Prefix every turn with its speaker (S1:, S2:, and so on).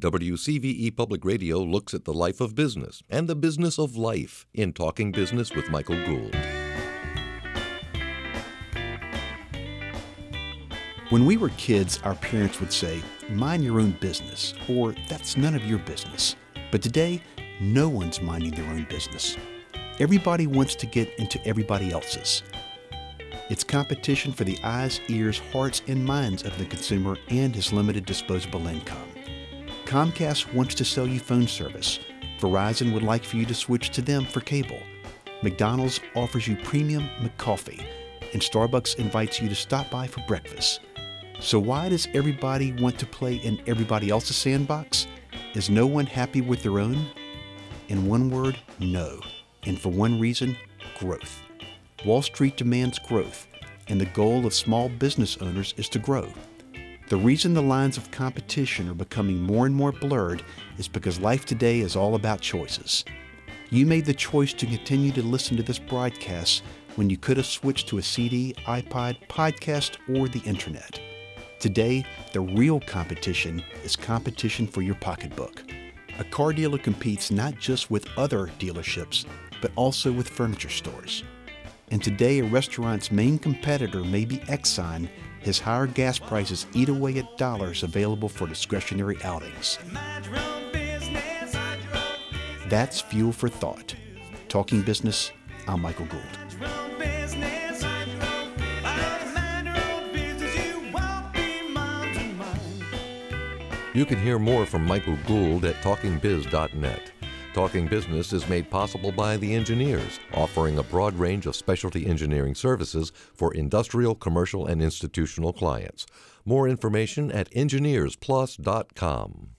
S1: WCVE Public Radio looks at the life of business and the business of life in Talking Business with Michael Gould.
S2: When we were kids, our parents would say, mind your own business, or that's none of your business. But today, no one's minding their own business. Everybody wants to get into everybody else's. It's competition for the eyes, ears, hearts, and minds of the consumer and his limited disposable income. Comcast wants to sell you phone service. Verizon would like for you to switch to them for cable. McDonald's offers you premium McCoffee, and Starbucks invites you to stop by for breakfast. So why does everybody want to play in everybody else's sandbox? Is no one happy with their own? In one word, no. And for one reason, growth. Wall Street demands growth, and the goal of small business owners is to grow. The reason the lines of competition are becoming more and more blurred is because life today is all about choices. You made the choice to continue to listen to this broadcast when you could have switched to a CD, iPod, podcast, or the internet. Today, the real competition is competition for your pocketbook. A car dealer competes not just with other dealerships, but also with furniture stores. And today, a restaurant's main competitor may be Exxon his higher gas prices eat away at dollars available for discretionary outings. That's fuel for thought. Talking business, I'm Michael Gould.
S1: You can hear more from Michael Gould at talkingbiz.net. Talking Business is made possible by the engineers, offering a broad range of specialty engineering services for industrial, commercial, and institutional clients. More information at engineersplus.com.